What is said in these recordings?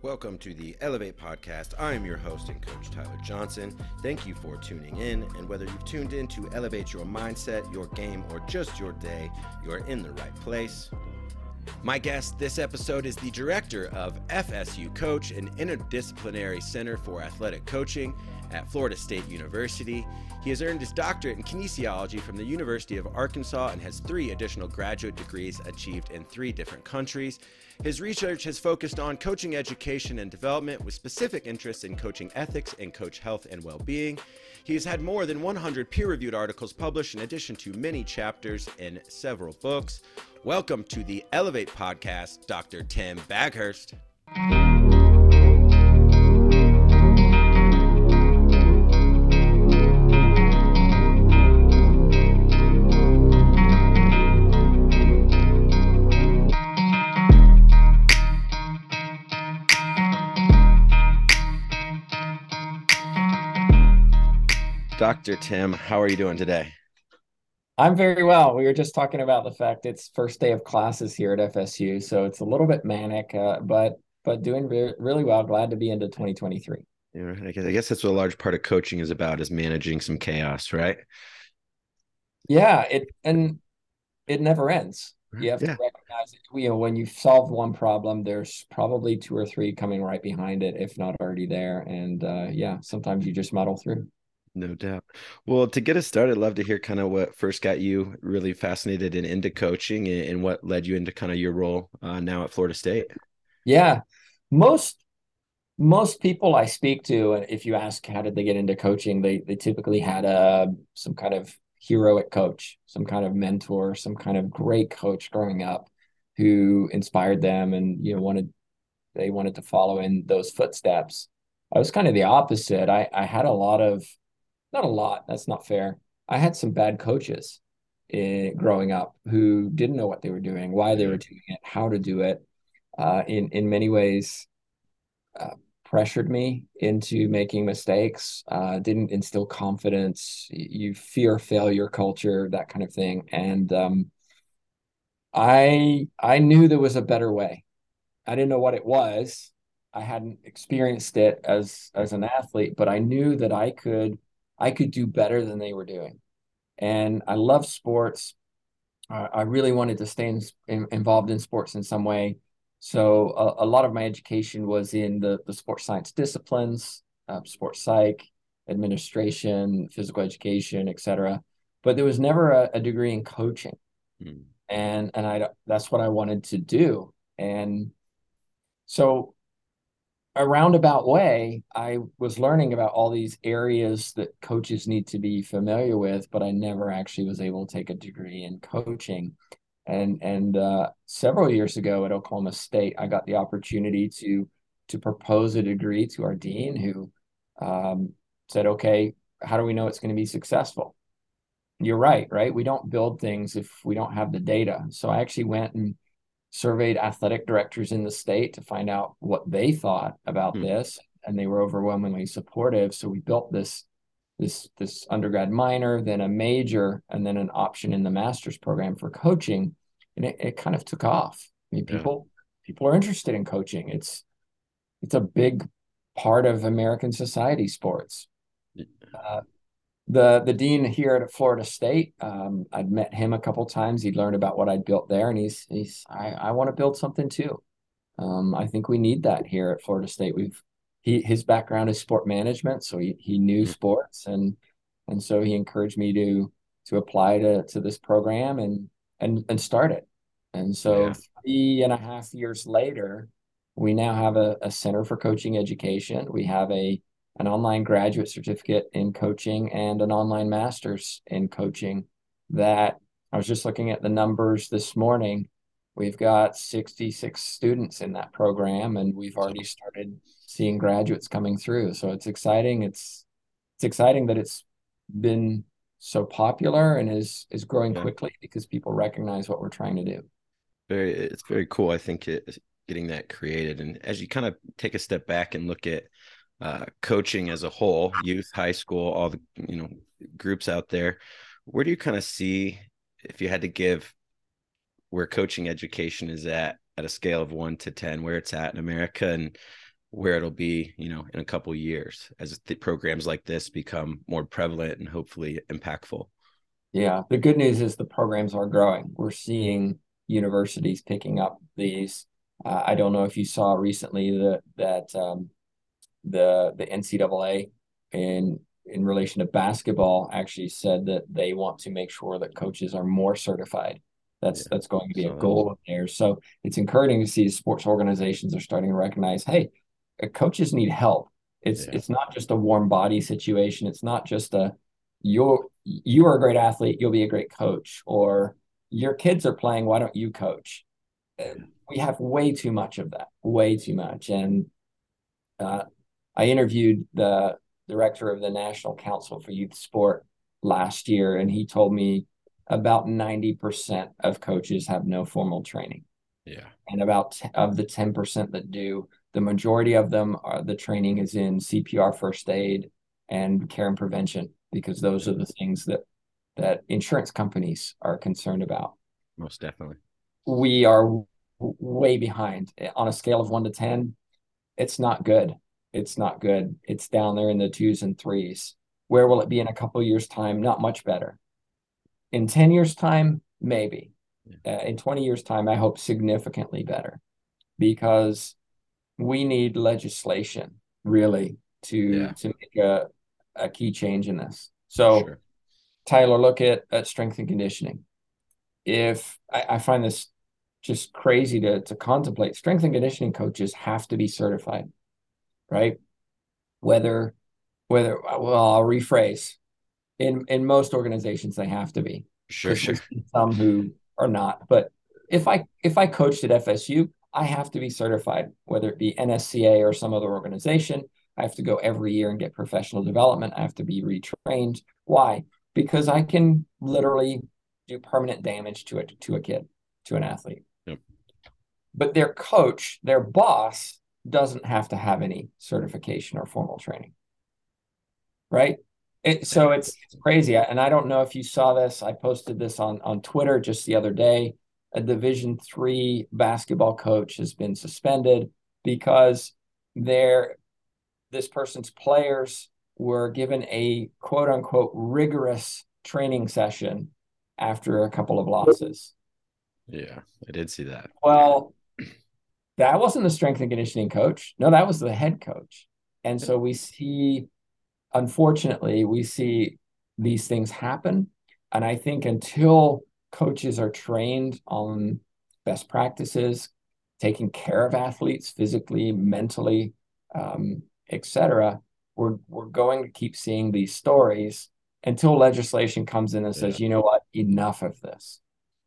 Welcome to the Elevate Podcast. I am your host and coach, Tyler Johnson. Thank you for tuning in. And whether you've tuned in to elevate your mindset, your game, or just your day, you're in the right place. My guest this episode is the director of FSU Coach, an interdisciplinary center for athletic coaching at Florida State University. He has earned his doctorate in kinesiology from the University of Arkansas and has three additional graduate degrees achieved in three different countries. His research has focused on coaching education and development with specific interests in coaching ethics and coach health and well being. He has had more than 100 peer reviewed articles published, in addition to many chapters in several books. Welcome to the Elevate Podcast, Dr. Tim Baghurst. Dr. Tim, how are you doing today? I'm very well. We were just talking about the fact it's first day of classes here at FSU, so it's a little bit manic, uh, but but doing re- really well. Glad to be into 2023. Yeah, I guess, I guess that's what a large part of coaching is about: is managing some chaos, right? Yeah, it and it never ends. You have yeah. to recognize it. You know, when you solve one problem, there's probably two or three coming right behind it, if not already there. And uh, yeah, sometimes you just muddle through. No doubt. Well, to get us started, I'd love to hear kind of what first got you really fascinated and into coaching and, what led you into kind of your role uh, now at Florida State. Yeah. Most most people I speak to, if you ask how did they get into coaching, they they typically had a uh, some kind of heroic coach, some kind of mentor, some kind of great coach growing up who inspired them and you know wanted they wanted to follow in those footsteps. I was kind of the opposite. I I had a lot of not a lot. That's not fair. I had some bad coaches in, growing up who didn't know what they were doing, why they were doing it, how to do it. Uh, in in many ways, uh, pressured me into making mistakes. Uh, didn't instill confidence. You fear failure culture, that kind of thing. And um, I I knew there was a better way. I didn't know what it was. I hadn't experienced it as as an athlete, but I knew that I could I could do better than they were doing. And I love sports. Uh, I really wanted to stay in, in, involved in sports in some way. So a, a, lot of my education was in the, the sports science disciplines, uh, sports psych, administration, physical education, etc. But there was never a, a degree in coaching, mm. and and I that's what I wanted to do. And so a roundabout way, I was learning about all these areas that coaches need to be familiar with, but I never actually was able to take a degree in coaching. And and uh, several years ago at Oklahoma State, I got the opportunity to to propose a degree to our dean, who um, said, "Okay, how do we know it's going to be successful?" You're right, right? We don't build things if we don't have the data. So I actually went and surveyed athletic directors in the state to find out what they thought about hmm. this and they were overwhelmingly supportive. So we built this this this undergrad minor then a major and then an option in the master's program for coaching. And it, it kind of took off. I mean people yeah. people are interested in coaching. It's it's a big part of american society sports. Uh, the the dean here at Florida State. Um, I'd met him a couple times. He'd learned about what I'd built there, and he's he's I, I want to build something too. Um, I think we need that here at Florida State. We've he his background is sport management, so he he knew mm-hmm. sports, and and so he encouraged me to to apply to to this program and and and start it. And so yeah. three and a half years later, we now have a, a center for coaching education. We have a an online graduate certificate in coaching and an online master's in coaching that I was just looking at the numbers this morning. We've got 66 students in that program and we've already started seeing graduates coming through. So it's exciting. It's it's exciting that it's been so popular and is is growing yeah. quickly because people recognize what we're trying to do. Very it's very cool. I think it, getting that created and as you kind of take a step back and look at uh, coaching as a whole, youth, high school, all the you know groups out there. Where do you kind of see if you had to give where coaching education is at at a scale of one to ten, where it's at in America, and where it'll be, you know, in a couple years as the programs like this become more prevalent and hopefully impactful. Yeah, the good news is the programs are growing. We're seeing universities picking up these. Uh, I don't know if you saw recently that that um, the the NCAA in in relation to basketball actually said that they want to make sure that coaches are more certified. That's yeah, that's going to be a goal of theirs. So it's encouraging to see sports organizations are starting to recognize, hey, uh, coaches need help. It's yeah. it's not just a warm body situation. It's not just a you're you are a great athlete, you'll be a great coach, or your kids are playing, why don't you coach? Uh, we have way too much of that, way too much. And uh, I interviewed the director of the National Council for Youth Sport last year, and he told me about 90% of coaches have no formal training. Yeah. And about t- of the 10% that do, the majority of them are the training is in CPR first aid and care and prevention because those are the things that that insurance companies are concerned about. Most definitely. We are w- way behind on a scale of 1 to 10. It's not good. It's not good. It's down there in the twos and threes. Where will it be in a couple years time? Not much better. In 10 years time, maybe. Uh, in 20 years time, I hope significantly better because we need legislation really to yeah. to make a, a key change in this. So, sure. Tyler, look at at strength and conditioning. If I, I find this just crazy to to contemplate, strength and conditioning coaches have to be certified, right? Whether whether well, I'll rephrase. In in most organizations, they have to be. Sure, sure. Some who are not, but if I if I coached at FSU, I have to be certified, whether it be NSCA or some other organization. I have to go every year and get professional development. I have to be retrained. Why? Because I can literally do permanent damage to it to a kid, to an athlete. Yep. But their coach, their boss, doesn't have to have any certification or formal training. Right? It, so it's, it's crazy. And I don't know if you saw this. I posted this on on Twitter just the other day a division three basketball coach has been suspended because their this person's players were given a quote unquote rigorous training session after a couple of losses. Yeah, I did see that. Well, that wasn't the strength and conditioning coach. No, that was the head coach. And so we see, unfortunately, we see these things happen. And I think until coaches are trained on best practices, taking care of athletes physically, mentally, um, etc. We're we're going to keep seeing these stories until legislation comes in and yeah. says, you know what, enough of this.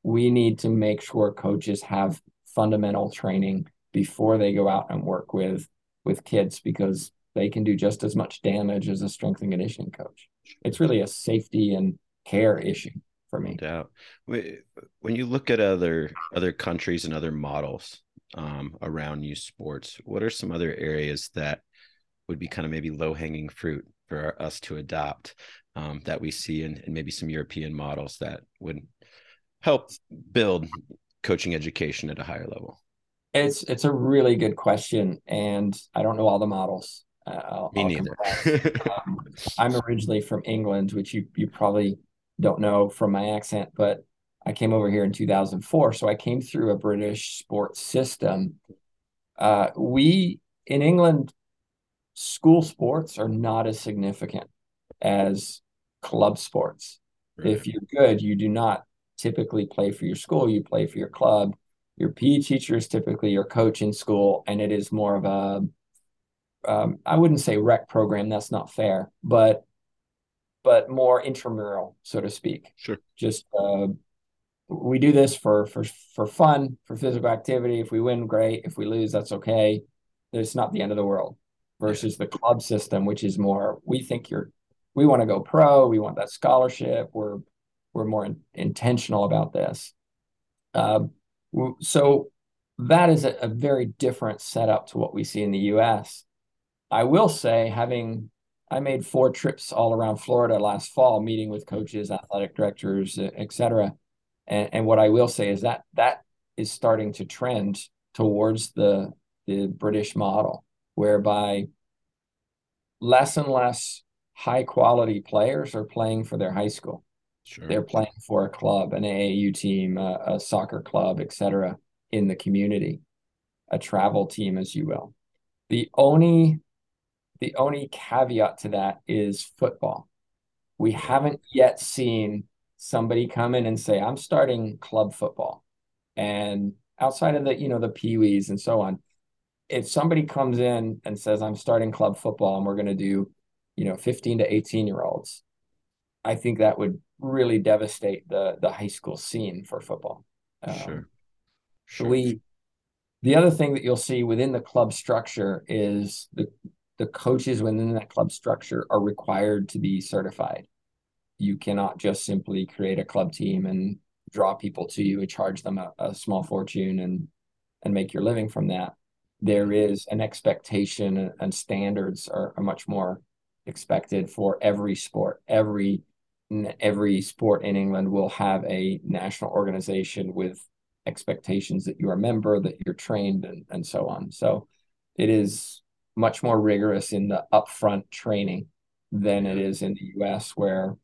We need to make sure coaches have fundamental training before they go out and work with with kids because they can do just as much damage as a strength and conditioning coach. It's really a safety and care issue for me. No doubt. When you look at other other countries and other models um, around youth sports, what are some other areas that would be kind of maybe low hanging fruit for us to adopt um, that we see in, in maybe some European models that would help build coaching education at a higher level? It's it's a really good question, and I don't know all the models. Uh, I'll, Me neither. um, I'm originally from England, which you you probably don't know from my accent, but I came over here in 2004. So I came through a British sports system. Uh, we in England, school sports are not as significant as club sports. Right. If you're good, you do not typically play for your school, you play for your club. Your PE teacher is typically your coach in school, and it is more of a um, I wouldn't say rec program, that's not fair, but but more intramural, so to speak. Sure. Just uh, we do this for for for fun, for physical activity. If we win, great. If we lose, that's okay. It's not the end of the world. Versus the club system, which is more we think you're we want to go pro, we want that scholarship. We're we're more in, intentional about this. Uh, so that is a, a very different setup to what we see in the U.S. I will say, having I made four trips all around Florida last fall, meeting with coaches, athletic directors, et cetera. And, and what I will say is that that is starting to trend towards the the British model. whereby less and less high quality players are playing for their high school. Sure. They're playing for a club, an AAU team, a, a soccer club, etc., in the community, a travel team, as you will. The only the only caveat to that is football. We haven't yet seen somebody come in and say, "I'm starting club football," and outside of the you know the peewees and so on, if somebody comes in and says, "I'm starting club football," and we're going to do, you know, 15 to 18 year olds, I think that would really devastate the the high school scene for football. Um, sure. Sure. We the other thing that you'll see within the club structure is the the coaches within that club structure are required to be certified. You cannot just simply create a club team and draw people to you and charge them a, a small fortune and and make your living from that. There is an expectation and standards are, are much more expected for every sport. Every every sport in England will have a national organization with expectations that you're a member, that you're trained, and, and so on. So it is much more rigorous in the upfront training than it is in the US, where,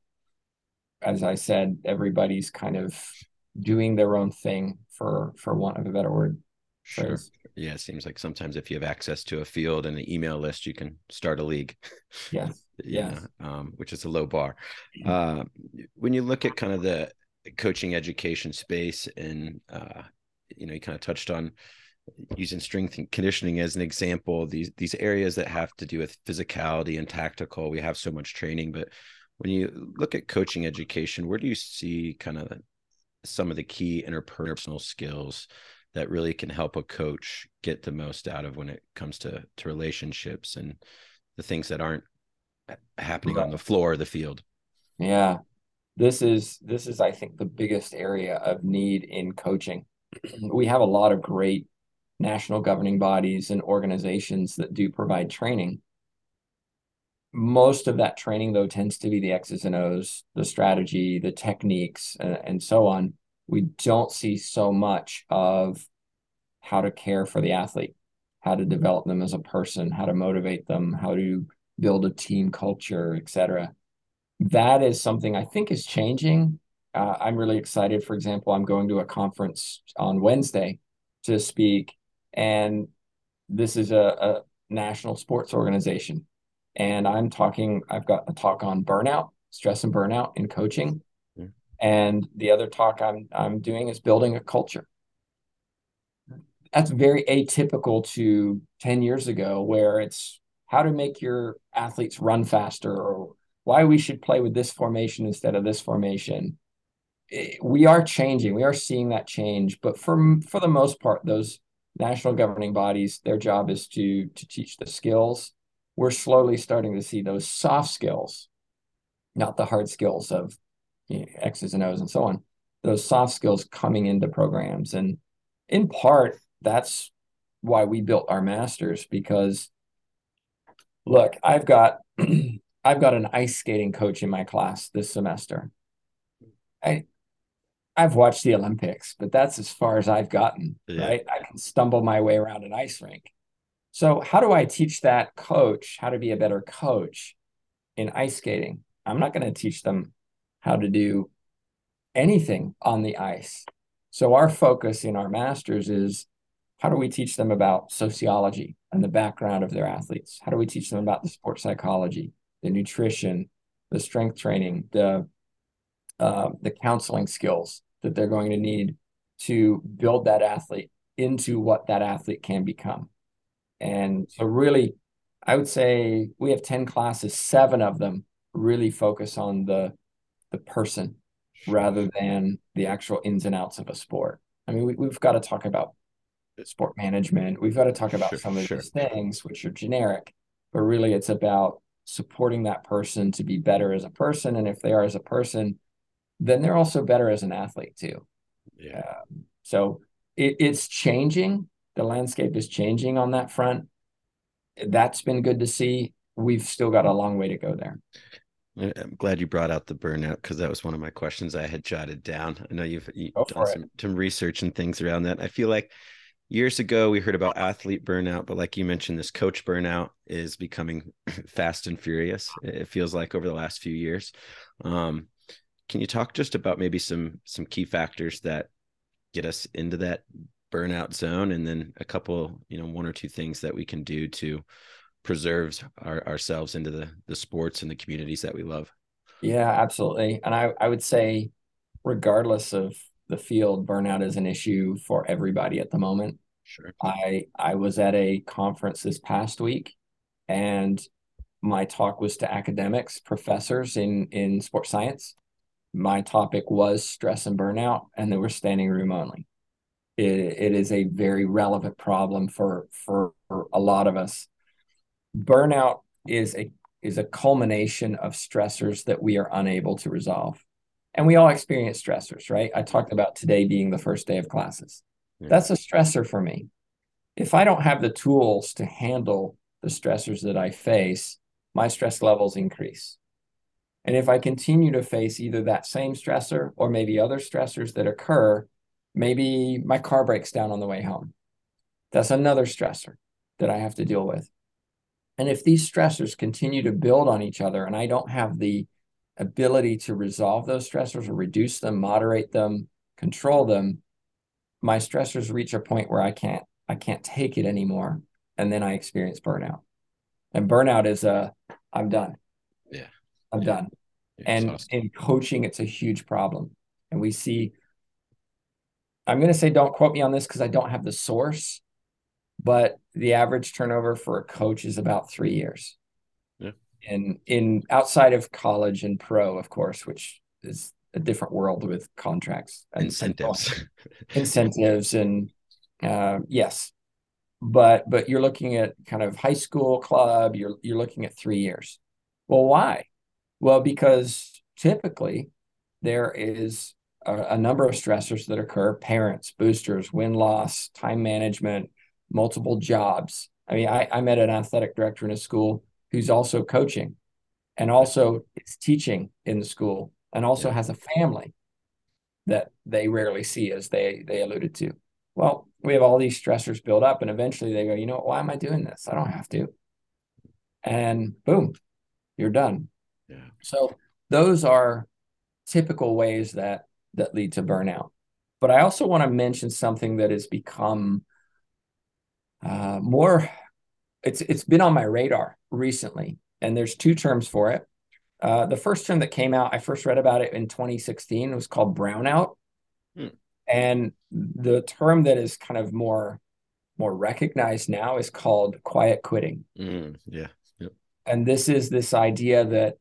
as I said, everybody's kind of doing their own thing for for want of a better word. Sure. Yeah, it seems like sometimes if you have access to a field and an email list, you can start a league. Yes. yeah. Um, which is a low bar. Uh, when you look at kind of the coaching education space, and uh, you know, you kind of touched on using strength and conditioning as an example. These these areas that have to do with physicality and tactical, we have so much training. But when you look at coaching education, where do you see kind of some of the key interpersonal skills? That really can help a coach get the most out of when it comes to to relationships and the things that aren't happening on the floor of the field. Yeah. This is this is I think the biggest area of need in coaching. we have a lot of great national governing bodies and organizations that do provide training. Most of that training, though, tends to be the X's and O's, the strategy, the techniques, and so on we don't see so much of how to care for the athlete, how to develop them as a person, how to motivate them, how to build a team culture, etc. That is something I think is changing. Uh, I'm really excited. For example, I'm going to a conference on Wednesday to speak, and this is a, a national sports organization. And I'm talking, I've got a talk on burnout, stress and burnout in coaching and the other talk I'm I'm doing is building a culture. That's very atypical to 10 years ago, where it's how to make your athletes run faster or why we should play with this formation instead of this formation. Eh, we are changing. We are seeing that change, but for for the most part, those national governing bodies, their job is to to teach the skills. We're slowly starting to see those soft skills, not the hard skills of you know, X's and O's and so on, those soft skills coming into programs. And in part, that's why we built our masters because look, I've got I've got an ice skating coach in my class this semester. I I've watched the Olympics, but that's as far as I've gotten, yeah. right? I can stumble my way around an ice rink. So, how do I teach that coach how to be a better coach in ice skating? I'm not going to teach them how to do anything on the ice. So our focus in our masters is how do we teach them about sociology and the background of their athletes? How do we teach them about the sport psychology, the nutrition, the strength training, the uh, the counseling skills that they're going to need to build that athlete into what that athlete can become. And so really, I would say we have 10 classes, seven of them really focus on the the person rather than the actual ins and outs of a sport. I mean, we, have got to talk about sport management. We've got to talk about sure, some of sure. these things, which are generic, but really it's about supporting that person to be better as a person. And if they are as a person, then they're also better as an athlete too. Yeah. Um, so it, it's changing. The landscape is changing on that front. That's been good to see. We've still got a long way to go there. I'm glad you brought out the burnout because that was one of my questions I had jotted down. I know you've, you've done some, some research and things around that. I feel like years ago we heard about athlete burnout, but like you mentioned, this coach burnout is becoming fast and furious. It feels like over the last few years. Um, can you talk just about maybe some some key factors that get us into that burnout zone, and then a couple, you know, one or two things that we can do to preserve our, ourselves into the the sports and the communities that we love? Yeah, absolutely. And I I would say, regardless of the field, burnout is an issue for everybody at the moment. Sure. I I was at a conference this past week and my talk was to academics, professors in in sports science. My topic was stress and burnout, and they were standing room only. It, it is a very relevant problem for for a lot of us. Burnout is a is a culmination of stressors that we are unable to resolve. And we all experience stressors, right? I talked about today being the first day of classes. Yeah. That's a stressor for me. If I don't have the tools to handle the stressors that I face, my stress levels increase. And if I continue to face either that same stressor or maybe other stressors that occur, maybe my car breaks down on the way home. That's another stressor that I have to deal with. And if these stressors continue to build on each other and I don't have the ability to resolve those stressors or reduce them, moderate them, control them, my stressors reach a point where I can't I can't take it anymore, and then I experience burnout. And burnout is a I'm done. Yeah, I'm yeah. done. and in coaching, it's a huge problem, and we see. I'm going to say don't quote me on this because I don't have the source, but the average turnover for a coach is about three years and in outside of college and pro, of course, which is a different world with contracts and incentives, incentives, and uh, yes, but but you're looking at kind of high school club. You're you're looking at three years. Well, why? Well, because typically there is a, a number of stressors that occur: parents, boosters, win loss, time management, multiple jobs. I mean, I, I met an athletic director in a school who's also coaching and also is teaching in the school and also yeah. has a family that they rarely see as they they alluded to. Well we have all these stressors build up and eventually they go you know why am i doing this? I don't have to. And boom you're done. Yeah. So those are typical ways that that lead to burnout. But i also want to mention something that has become uh, more it's it's been on my radar recently, and there's two terms for it. Uh, the first term that came out, I first read about it in 2016. It was called brownout, hmm. and the term that is kind of more more recognized now is called quiet quitting. Mm, yeah. Yep. And this is this idea that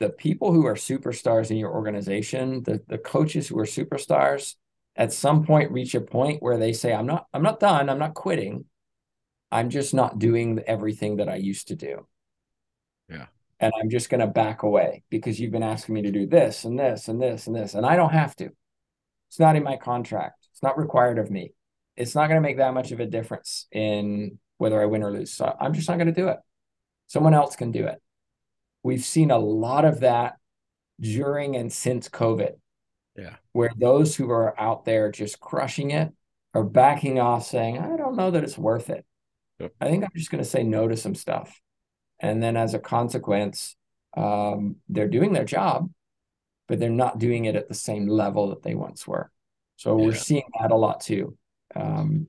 the people who are superstars in your organization, the the coaches who are superstars, at some point reach a point where they say, "I'm not, I'm not done. I'm not quitting. I'm just not doing everything that I used to do. Yeah. And I'm just going to back away because you've been asking me to do this and this and this and this. And I don't have to. It's not in my contract. It's not required of me. It's not going to make that much of a difference in whether I win or lose. So I'm just not going to do it. Someone else can do it. We've seen a lot of that during and since COVID. Yeah. Where those who are out there just crushing it are backing off saying, I don't know that it's worth it. Yep. I think I'm just going to say no to some stuff. And then as a consequence, um, they're doing their job, but they're not doing it at the same level that they once were. So yeah. we're seeing that a lot too. Um,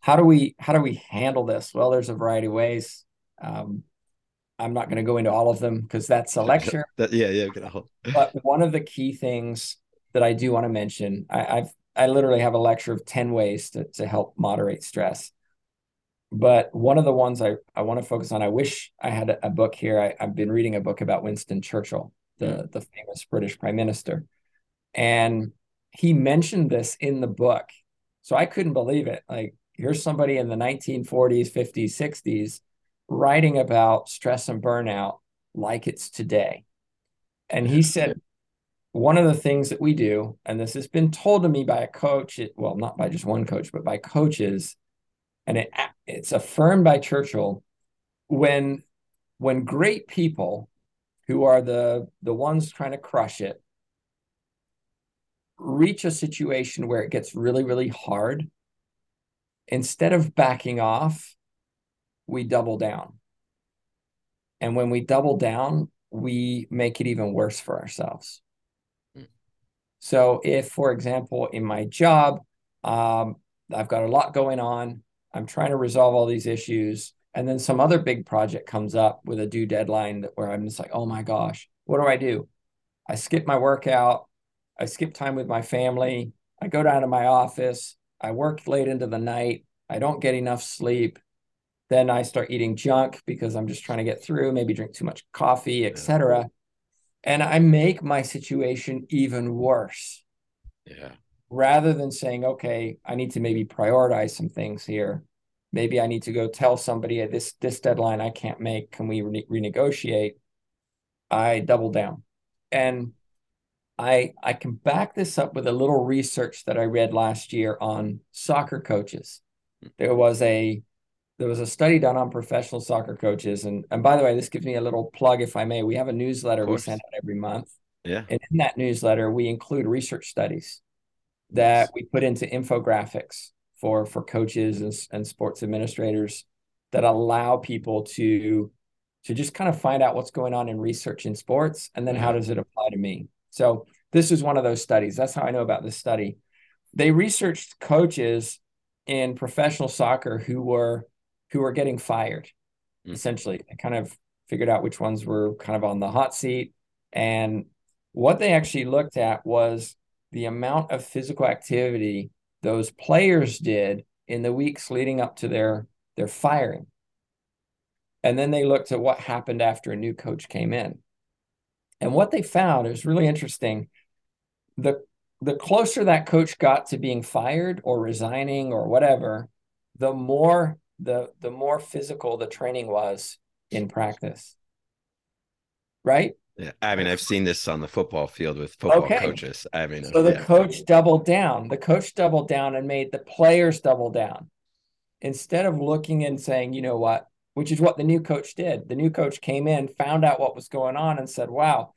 how do we how do we handle this? Well, there's a variety of ways. Um, I'm not going to go into all of them because that's a lecture. that, yeah, yeah. but one of the key things that I do want to mention, I, I've I literally have a lecture of 10 ways to, to help moderate stress. But one of the ones I, I want to focus on, I wish I had a, a book here. I, have been reading a book about Winston Churchill, the, mm. the famous British prime minister. And he mentioned this in the book. So I couldn't believe it. Like, here's somebody in the 1940s, 50s, 60s writing about stress and burnout like it's today. And he said, one of the things that we do, and this has been told to me by a coach, it, well, not by just one coach, but by coaches, and it, it's affirmed by Churchill when when great people who are the the ones trying to crush it reach a situation where it gets really really hard instead of backing off, we double down. And when we double down, we make it even worse for ourselves. Mm. So, if, for example, in my job, um, I've got a lot going on, I'm trying to resolve all these issues, and then some other big project comes up with a due deadline where I'm just like, oh my gosh, what do I do? I skip my workout, I skip time with my family, I go down to my office, I work late into the night, I don't get enough sleep. Then I start eating junk because I'm just trying to get through, maybe drink too much coffee, etc. And I make my situation even worse. Yeah. Rather than saying, okay, I need to maybe prioritize some things here. Maybe I need to go tell somebody at this this deadline I can't make. Can we re- renegotiate? I double down. And I I can back this up with a little research that I read last year on soccer coaches. There was a there was a study done on professional soccer coaches, and and by the way, this gives me a little plug, if I may. We have a newsletter we send out every month. Yeah. And in that newsletter, we include research studies that we put into infographics for for coaches and, and sports administrators that allow people to to just kind of find out what's going on in research in sports and then how does it apply to me so this is one of those studies. That's how I know about this study. They researched coaches in professional soccer who were who were getting fired. Mm. Essentially, they kind of figured out which ones were kind of on the hot seat. And what they actually looked at was the amount of physical activity those players did in the weeks leading up to their their firing. And then they looked at what happened after a new coach came in. And what they found is really interesting. The the closer that coach got to being fired or resigning or whatever, the more the the more physical the training was in practice. Right? Yeah, I mean, I've seen this on the football field with football okay. coaches. I mean, so the yeah. coach doubled down. The coach doubled down and made the players double down. Instead of looking and saying, you know what, which is what the new coach did. The new coach came in, found out what was going on, and said, Wow,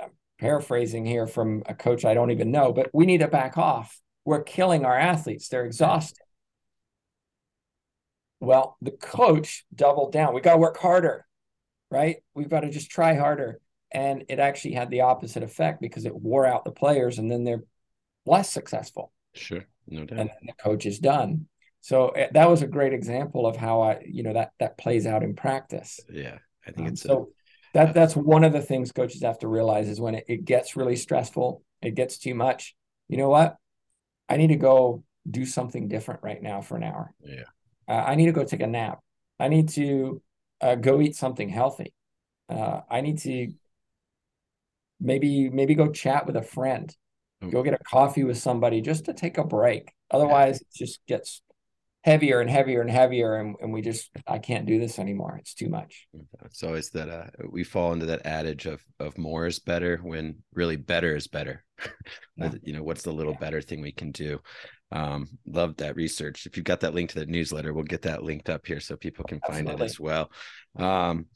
I'm paraphrasing here from a coach I don't even know, but we need to back off. We're killing our athletes, they're exhausted. Well, the coach doubled down. We got to work harder, right? We've got to just try harder. And it actually had the opposite effect because it wore out the players and then they're less successful. Sure, no doubt. And the coach is done. So eh, that was a great example of how I, you know, that that plays out in practice. Yeah, I think um, it's so. A, that that's one of the things coaches have to realize is when it, it gets really stressful, it gets too much. You know what? I need to go do something different right now for an hour. Yeah. Uh, I need to go take a nap. I need to uh, go eat something healthy. Uh, I need to maybe maybe go chat with a friend, go get a coffee with somebody just to take a break. Otherwise, yeah. it just gets heavier and heavier and heavier and, and we just i can't do this anymore it's too much it's always that uh, we fall into that adage of of more is better when really better is better yeah. you know what's the little yeah. better thing we can do um love that research if you've got that link to the newsletter we'll get that linked up here so people can find Absolutely. it as well um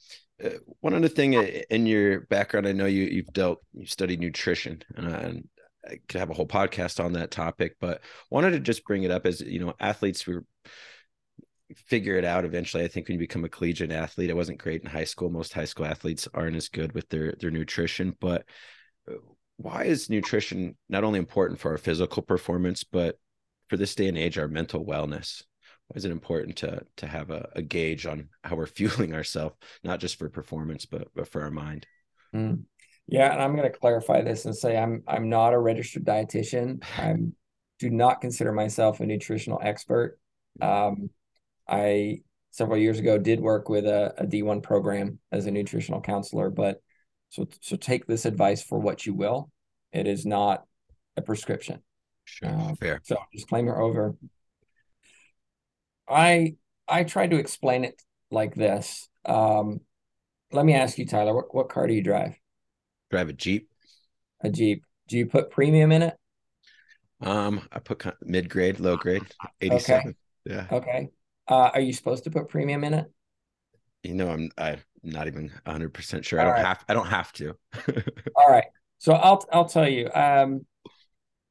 uh, one other thing uh, in your background i know you you've dealt you've studied nutrition uh, and I could have a whole podcast on that topic, but wanted to just bring it up as you know, athletes were figure it out eventually. I think when you become a collegiate athlete, it wasn't great in high school. Most high school athletes aren't as good with their their nutrition, but why is nutrition not only important for our physical performance, but for this day and age, our mental wellness? Is it important to to have a, a gauge on how we're fueling ourselves, not just for performance, but but for our mind? Mm. Yeah, and I'm going to clarify this and say I'm I'm not a registered dietitian. I do not consider myself a nutritional expert. Um, I several years ago did work with a a D1 program as a nutritional counselor, but so so take this advice for what you will. It is not a prescription. Sure, uh, fair. So disclaimer over. I I tried to explain it like this. Um, let me ask you, Tyler, what, what car do you drive? drive a Jeep. A Jeep. Do you put premium in it? Um, I put mid grade, low grade, 87. Okay. Yeah. Okay. Uh, are you supposed to put premium in it? You know, I'm I'm not even 100 percent sure. All I don't right. have I don't have to. All right. So I'll I'll tell you. Um,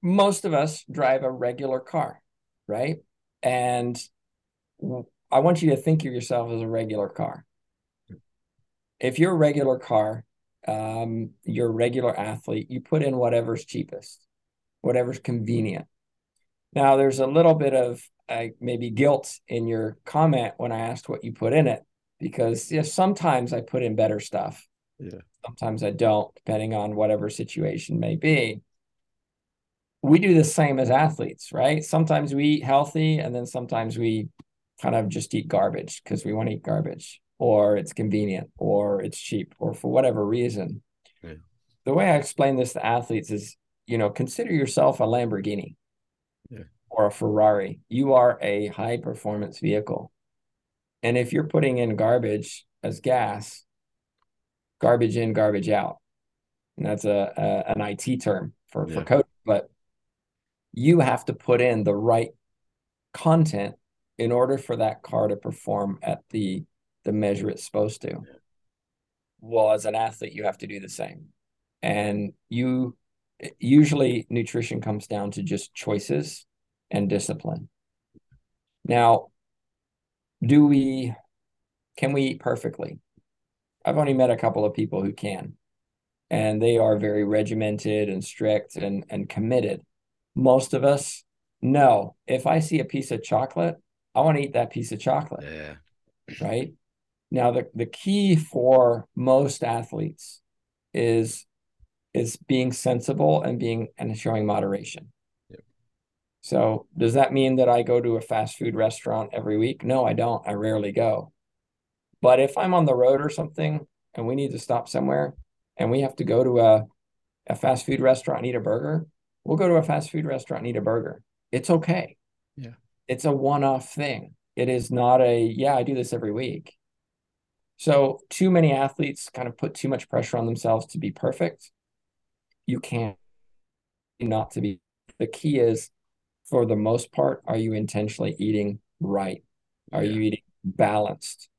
most of us drive a regular car, right? And I want you to think of yourself as a regular car. If you're a regular car, um, you're a regular athlete, you put in whatever's cheapest, whatever's convenient. Now, there's a little bit of uh, maybe guilt in your comment when I asked what you put in it, because yeah, sometimes I put in better stuff. Yeah. Sometimes I don't, depending on whatever situation may be. We do the same as athletes, right? Sometimes we eat healthy, and then sometimes we kind of just eat garbage because we want to eat garbage, or it's convenient, or it's cheap, or for whatever reason. Yeah. The way I explain this to athletes is, you know, consider yourself a Lamborghini yeah. or a Ferrari. You are a high performance vehicle. And if you're putting in garbage as gas, garbage in, garbage out. And that's a, a an IT term for, yeah. for code, but you have to put in the right content in order for that car to perform at the the measure it's supposed to. Well, as an athlete, you have to do the same. And you usually nutrition comes down to just choices and discipline. Now, do we can we eat perfectly? I've only met a couple of people who can, and they are very regimented and strict and and committed. Most of us, no. If I see a piece of chocolate, I want to eat that piece of chocolate. Yeah. Right. Now the the key for most athletes is is being sensible and being and showing moderation. Yep. So does that mean that I go to a fast food restaurant every week? No, I don't. I rarely go. But if I'm on the road or something and we need to stop somewhere and we have to go to a, a fast food restaurant and eat a burger, we'll go to a fast food restaurant and eat a burger. It's okay. Yeah. It's a one-off thing. It is not a, yeah, I do this every week. So too many athletes kind of put too much pressure on themselves to be perfect. You can't not to be. The key is for the most part, are you intentionally eating right? Are yeah. you eating balanced?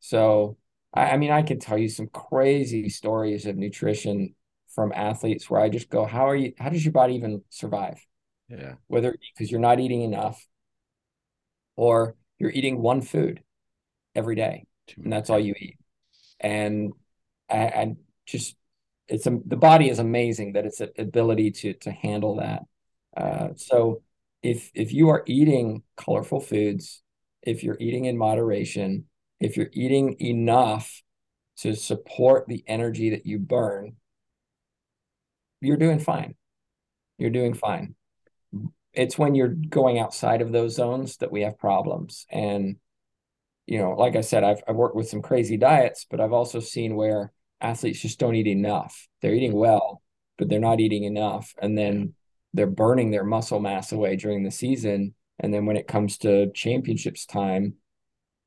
So, I, I mean, I can tell you some crazy stories of nutrition from athletes where I just go, how are you, how does your body even survive? Yeah. Whether because you're not eating enough or you're eating one food every day and that's all you eat. And I, I just, it's a, the body is amazing that it's an ability to, to handle that. Uh, so if, if you are eating colorful foods, if you're eating in moderation, if you're eating enough to support the energy that you burn, you're doing fine. You're doing fine. It's when you're going outside of those zones that we have problems. And, you know, like I said, I've, I've worked with some crazy diets, but I've also seen where athletes just don't eat enough. They're eating mm-hmm. well, but they're not eating enough. And then they're burning their muscle mass away during the season. And then when it comes to championships time,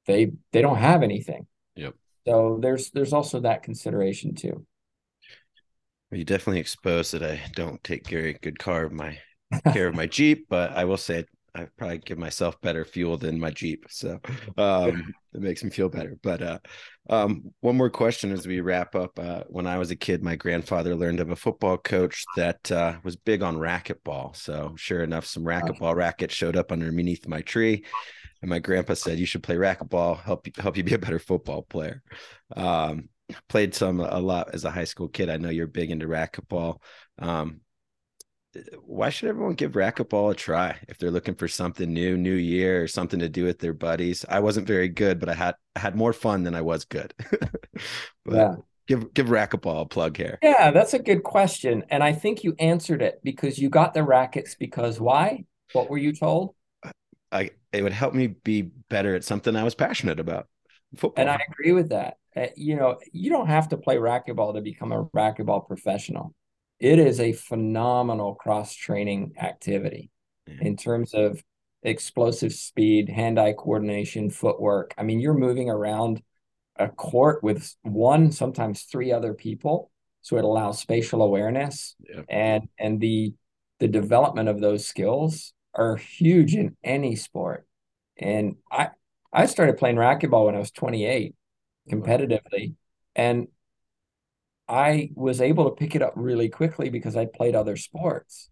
they they don't have anything. Yep. So there's there's also that consideration too. You definitely exposed that I don't take very good care of my care of my Jeep, but I will say I probably give myself better fuel than my Jeep. So um, it makes me feel better. But uh, um, one more question as we wrap up. Uh, when I was a kid, my grandfather learned of a football coach that uh, was big on racquetball. So sure enough, some racquetball rackets showed up underneath my tree and my grandpa said you should play racquetball help you help you be a better football player um, played some a lot as a high school kid i know you're big into racquetball um, why should everyone give racquetball a try if they're looking for something new new year or something to do with their buddies i wasn't very good but i had I had more fun than i was good but yeah give give racquetball a plug here yeah that's a good question and i think you answered it because you got the rackets because why what were you told I it would help me be better at something I was passionate about. Football. And I agree with that. Uh, you know, you don't have to play racquetball to become a racquetball professional. It is a phenomenal cross training activity yeah. in terms of explosive speed, hand eye coordination, footwork. I mean, you're moving around a court with one, sometimes three other people. So it allows spatial awareness yeah. and and the the development of those skills are huge in any sport. And I I started playing racquetball when I was 28 competitively and I was able to pick it up really quickly because I played other sports.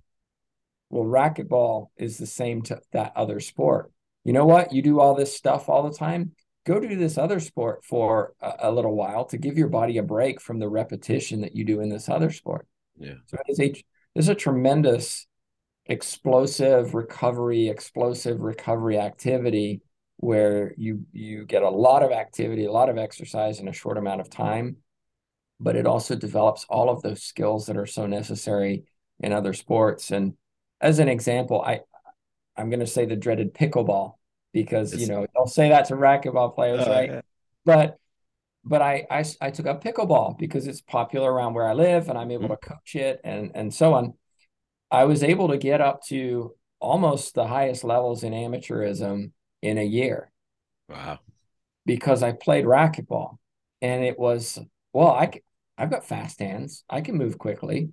Well, racquetball is the same to that other sport. you know what? You do all this stuff all the time. Go do this other sport for a, a little while to give your body a break from the repetition that you do in this other sport. Yeah. So it's a, there's a tremendous explosive recovery, explosive recovery activity where you you get a lot of activity, a lot of exercise in a short amount of time, but it also develops all of those skills that are so necessary in other sports. And as an example, I I'm going to say the dreaded pickleball because it's, you know they'll say that to racquetball players, uh, right? Yeah. But but I, I I took up pickleball because it's popular around where I live and I'm able mm-hmm. to coach it and and so on. I was able to get up to almost the highest levels in amateurism in a year. Wow. Because I played racquetball and it was, well, I, can, I've got fast hands. I can move quickly.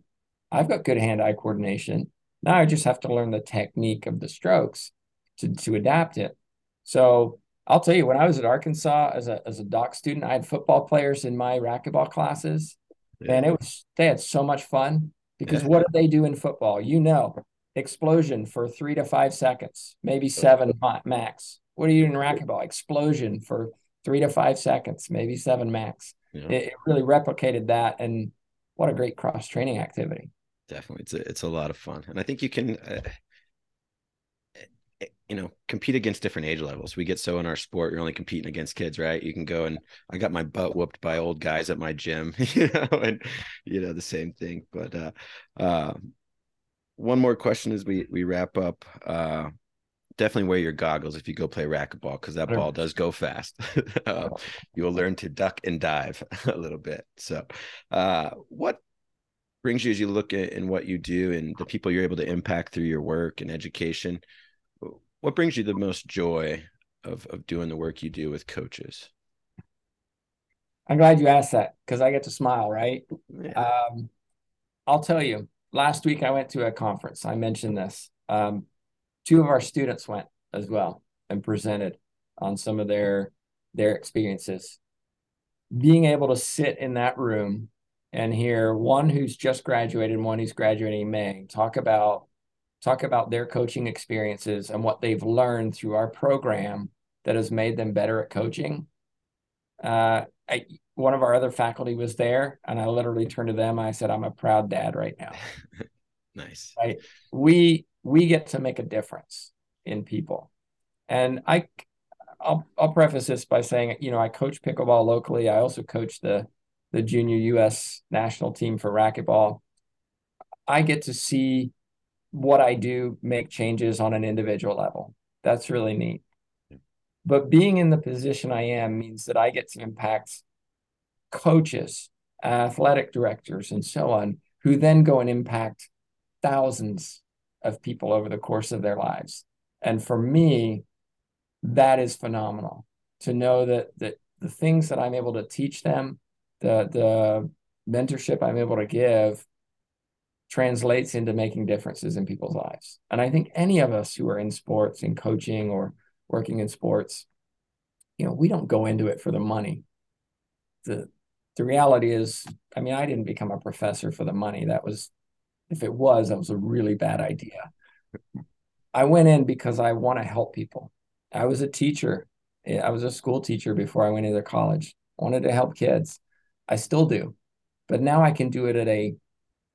I've got good hand eye coordination. Now I just have to learn the technique of the strokes to, to adapt it. So I'll tell you, when I was at Arkansas as a, as a doc student, I had football players in my racquetball classes. Yeah. And it was, they had so much fun because yeah. what do they do in football? You know, explosion for three to five seconds, maybe seven max. What are you doing in racquetball? Explosion for three to five seconds, maybe seven max. Yeah. It, it, really replicated that, and what a great cross training activity. Definitely, it's a, it's a lot of fun, and I think you can. Uh, eh, you know, compete against different age levels. We get so in our sport, you're only competing against kids, right? You can go and I got my butt whooped by old guys at my gym, you know, and you know the same thing. But uh, uh, one more question as we we wrap up. Uh, definitely wear your goggles if you go play racquetball because that ball does go fast. uh, you'll learn to duck and dive a little bit. So, uh, what brings you as you look at in what you do and the people you're able to impact through your work and education? What brings you the most joy of of doing the work you do with coaches? I'm glad you asked that because I get to smile, right? Yeah. Um, I'll tell you, last week I went to a conference. I mentioned this. Um, two of our students went as well and presented on some of their their experiences. Being able to sit in that room and hear one who's just graduated and one who's graduating in May talk about talk about their coaching experiences and what they've learned through our program that has made them better at coaching. Uh, I, one of our other faculty was there, and I literally turned to them. I said, "I'm a proud dad right now." nice. Right? We we get to make a difference in people, and I, I'll I'll preface this by saying, you know, I coach pickleball locally. I also coach the the junior U.S. national team for racquetball. I get to see what I do make changes on an individual level. That's really neat. But being in the position I am means that I get to impact coaches, athletic directors, and so on, who then go and impact thousands of people over the course of their lives. And for me, that is phenomenal to know that that the things that I'm able to teach them, the the mentorship I'm able to give translates into making differences in people's lives. And I think any of us who are in sports and coaching or working in sports, you know, we don't go into it for the money. The the reality is, I mean, I didn't become a professor for the money. That was, if it was, that was a really bad idea. I went in because I want to help people. I was a teacher. I was a school teacher before I went into college. I wanted to help kids. I still do. But now I can do it at a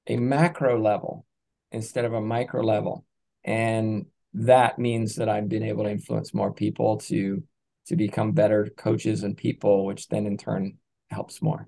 a macro level instead of a micro level. And that means that I've been able to influence more people to to become better coaches and people, which then in turn helps more.